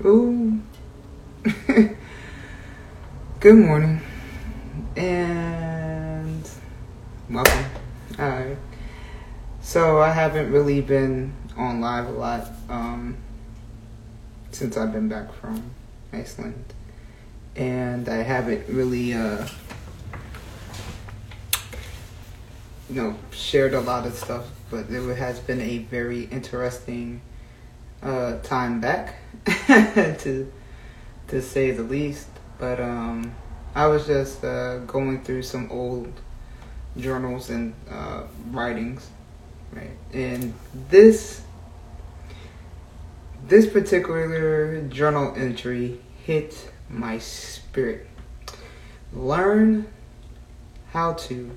Ooh. Good morning. And welcome. Alright. So I haven't really been on live a lot um, since I've been back from Iceland. And I haven't really uh, you know, shared a lot of stuff, but it has been a very interesting uh, time back to to say the least. But um, I was just uh, going through some old journals and uh, writings, right? And this this particular journal entry hit my spirit. Learn how to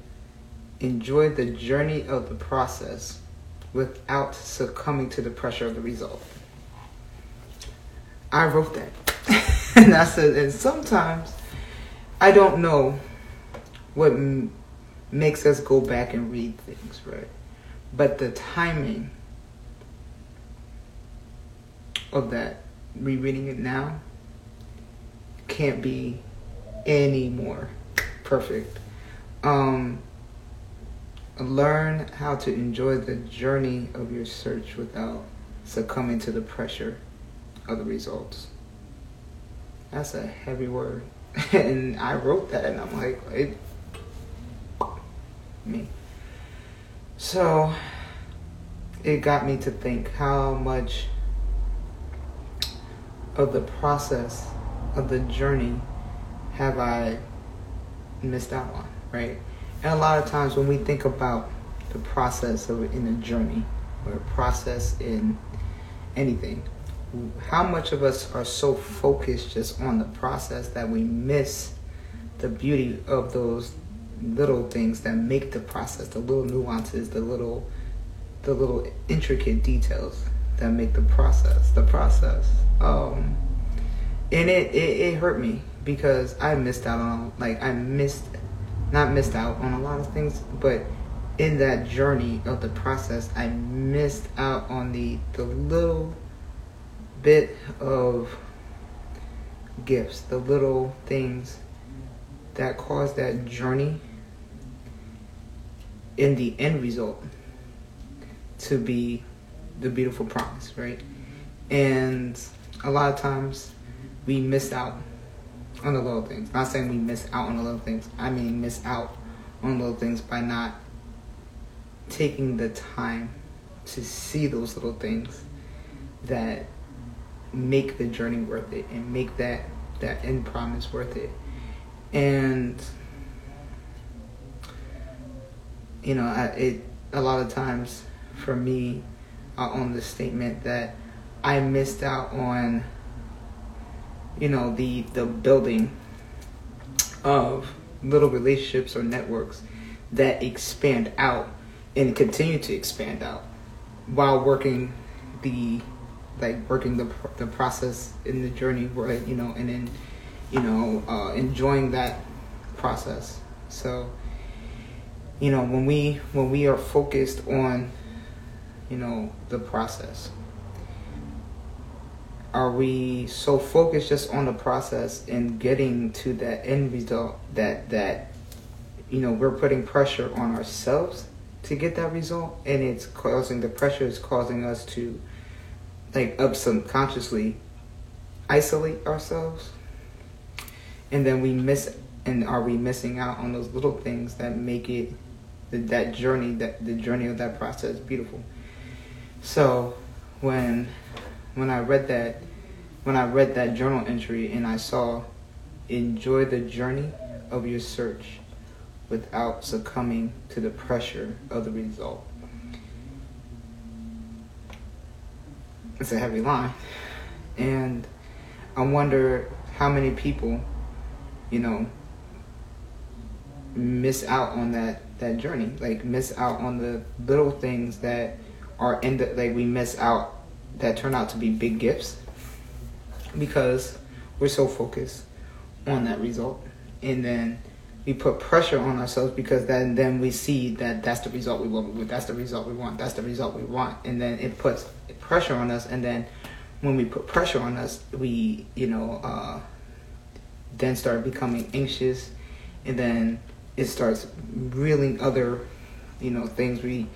enjoy the journey of the process without succumbing to the pressure of the result. I wrote that. and I said, and sometimes I don't know what m- makes us go back and read things, right? But the timing of that, rereading it now, can't be any more perfect. Um, learn how to enjoy the journey of your search without succumbing to the pressure of the results. That's a heavy word. and I wrote that and I'm like, it, me. So it got me to think how much of the process of the journey have I missed out on, right? And a lot of times when we think about the process of in a journey or a process in anything, how much of us are so focused just on the process that we miss the beauty of those little things that make the process, the little nuances, the little the little intricate details that make the process the process. Um, and it, it, it hurt me because I missed out on like I missed not missed out on a lot of things, but in that journey of the process, I missed out on the the little bit of gifts, the little things that cause that journey in the end result to be the beautiful promise, right? And a lot of times we miss out on the little things. Not saying we miss out on the little things. I mean miss out on little things by not taking the time to see those little things that make the journey worth it and make that that end promise worth it. And you know, I, it a lot of times for me, I own the statement that I missed out on you know the the building of little relationships or networks that expand out and continue to expand out while working the like working the the process in the journey right you know and then you know uh, enjoying that process. So you know when we when we are focused on you know the process are we so focused just on the process and getting to that end result that that you know we're putting pressure on ourselves to get that result and it's causing the pressure is causing us to like up subconsciously isolate ourselves and then we miss and are we missing out on those little things that make it that journey that the journey of that process beautiful so when when I read that when I read that journal entry and I saw enjoy the journey of your search without succumbing to the pressure of the result. It's a heavy line. And I wonder how many people, you know, miss out on that that journey. Like miss out on the little things that are in the like we miss out that turn out to be big gifts because we're so focused on that result and then we put pressure on ourselves because then then we see that that's the result we want that's the result we want that's the result we want and then it puts pressure on us and then when we put pressure on us, we, you know, uh, then start becoming anxious, and then it starts reeling other, you know, things we,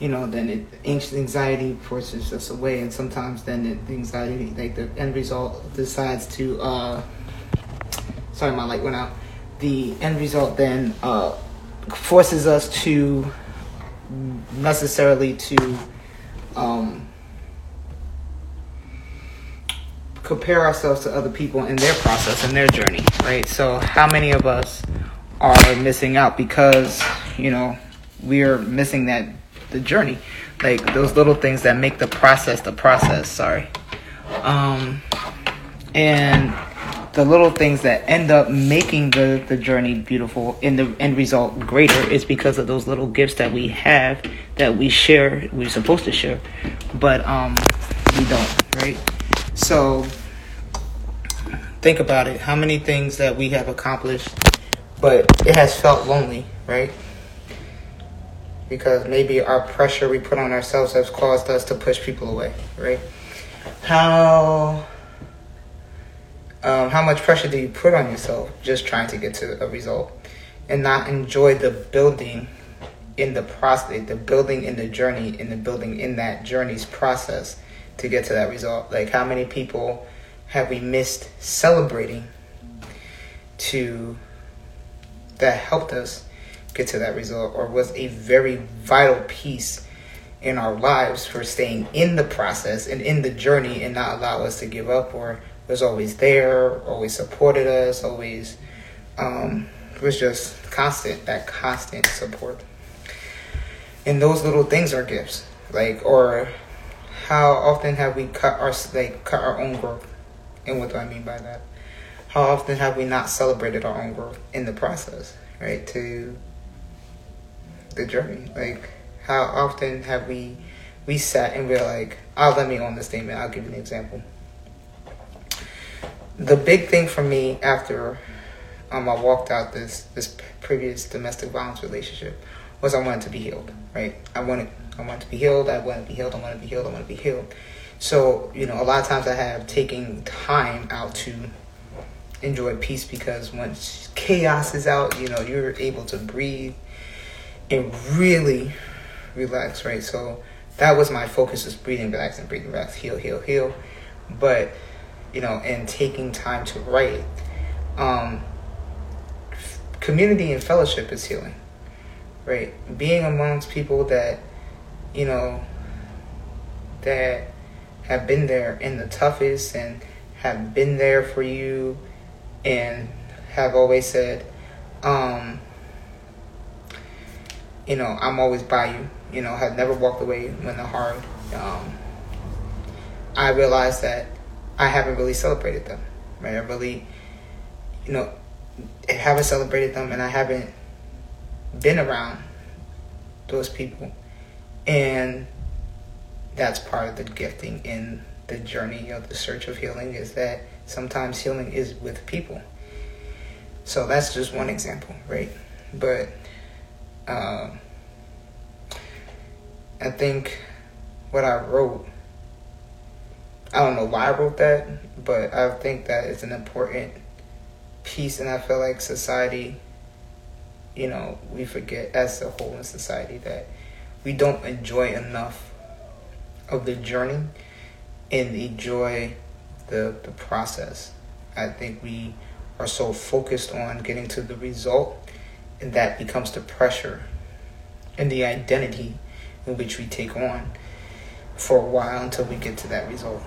you know, then it anxiety forces us away, and sometimes then it, the anxiety, like the end result, decides to. Uh, sorry, my light went out. The end result then uh, forces us to necessarily to um, compare ourselves to other people in their process and their journey, right? So, how many of us are missing out because you know we're missing that the journey, like those little things that make the process the process. Sorry, um, and the little things that end up making the, the journey beautiful and the end result greater is because of those little gifts that we have that we share we're supposed to share but um we don't right? So think about it. How many things that we have accomplished but it has felt lonely right? Because maybe our pressure we put on ourselves has caused us to push people away right? How um, how much pressure do you put on yourself just trying to get to a result and not enjoy the building in the process, the building in the journey, in the building in that journey's process to get to that result? Like, how many people have we missed celebrating to that helped us get to that result or was a very vital piece in our lives for staying in the process and in the journey and not allow us to give up or was always there, always supported us, always um, was just constant, that constant support. And those little things are gifts. Like, or how often have we cut our like cut our own growth? And what do I mean by that? How often have we not celebrated our own growth in the process, right? To the journey. Like, how often have we we sat and we're like, "I'll let me on the statement. I'll give you an example." The big thing for me after um, I walked out this this previous domestic violence relationship was I wanted to be healed. Right? I wanted I wanted to be healed. I wanted to be healed. I wanted to be healed. I wanted to be healed. So you know, a lot of times I have taken time out to enjoy peace because once chaos is out, you know, you're able to breathe and really relax. Right? So that was my focus: is breathing, relaxing, breathing, relax, heal, heal, heal. But you know, and taking time to write. Um, community and fellowship is healing, right? Being amongst people that, you know, that have been there in the toughest and have been there for you and have always said, um, you know, I'm always by you, you know, have never walked away when they're hard. Um, I realized that I haven't really celebrated them. Right? I really, you know, haven't celebrated them, and I haven't been around those people, and that's part of the gifting in the journey of the search of healing is that sometimes healing is with people. So that's just one example, right? But um, I think what I wrote I don't know why I wrote that, but I think that it's an important piece, and I feel like society, you know, we forget as a whole in society that we don't enjoy enough of the journey and enjoy the the process. I think we are so focused on getting to the result, and that becomes the pressure and the identity in which we take on for a while until we get to that result.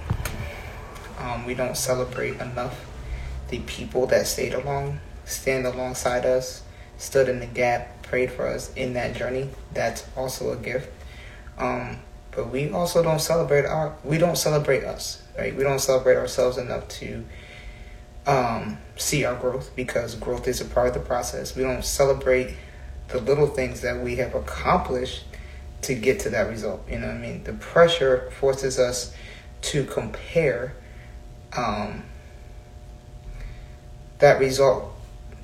Um, we don't celebrate enough the people that stayed along, stand alongside us, stood in the gap, prayed for us in that journey. That's also a gift. Um, but we also don't celebrate our we don't celebrate us, right? We don't celebrate ourselves enough to um, see our growth because growth is a part of the process. We don't celebrate the little things that we have accomplished to get to that result. You know what I mean? The pressure forces us to compare um, that result.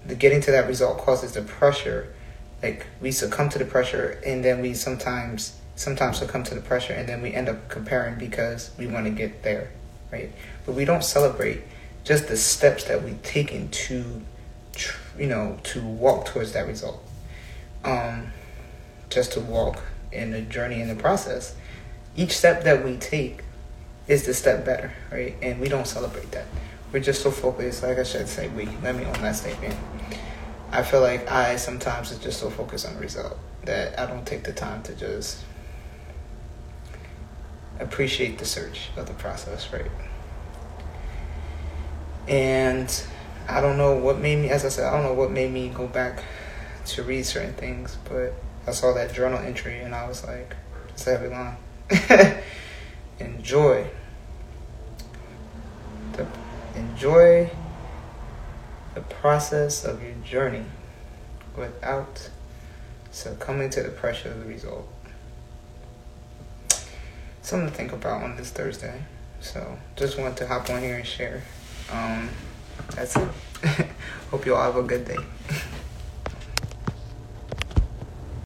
The getting to that result causes the pressure. Like we succumb to the pressure, and then we sometimes sometimes succumb to the pressure, and then we end up comparing because we want to get there right? But we don't celebrate just the steps that we've taken to, you know, to walk towards that result. Um, just to walk in the journey in the process. Each step that we take is the step better, right? And we don't celebrate that. We're just so focused. Like I should say, we. Let me own that statement. I feel like I sometimes is just so focused on the result that I don't take the time to just appreciate the search of the process, right? And I don't know what made me, as I said, I don't know what made me go back to read certain things, but I saw that journal entry and I was like, it's every line. enjoy. The, enjoy the process of your journey without succumbing to the pressure of the result. Something to think about on this Thursday. So just want to hop on here and share. Um, that's it. Hope you all have a good day.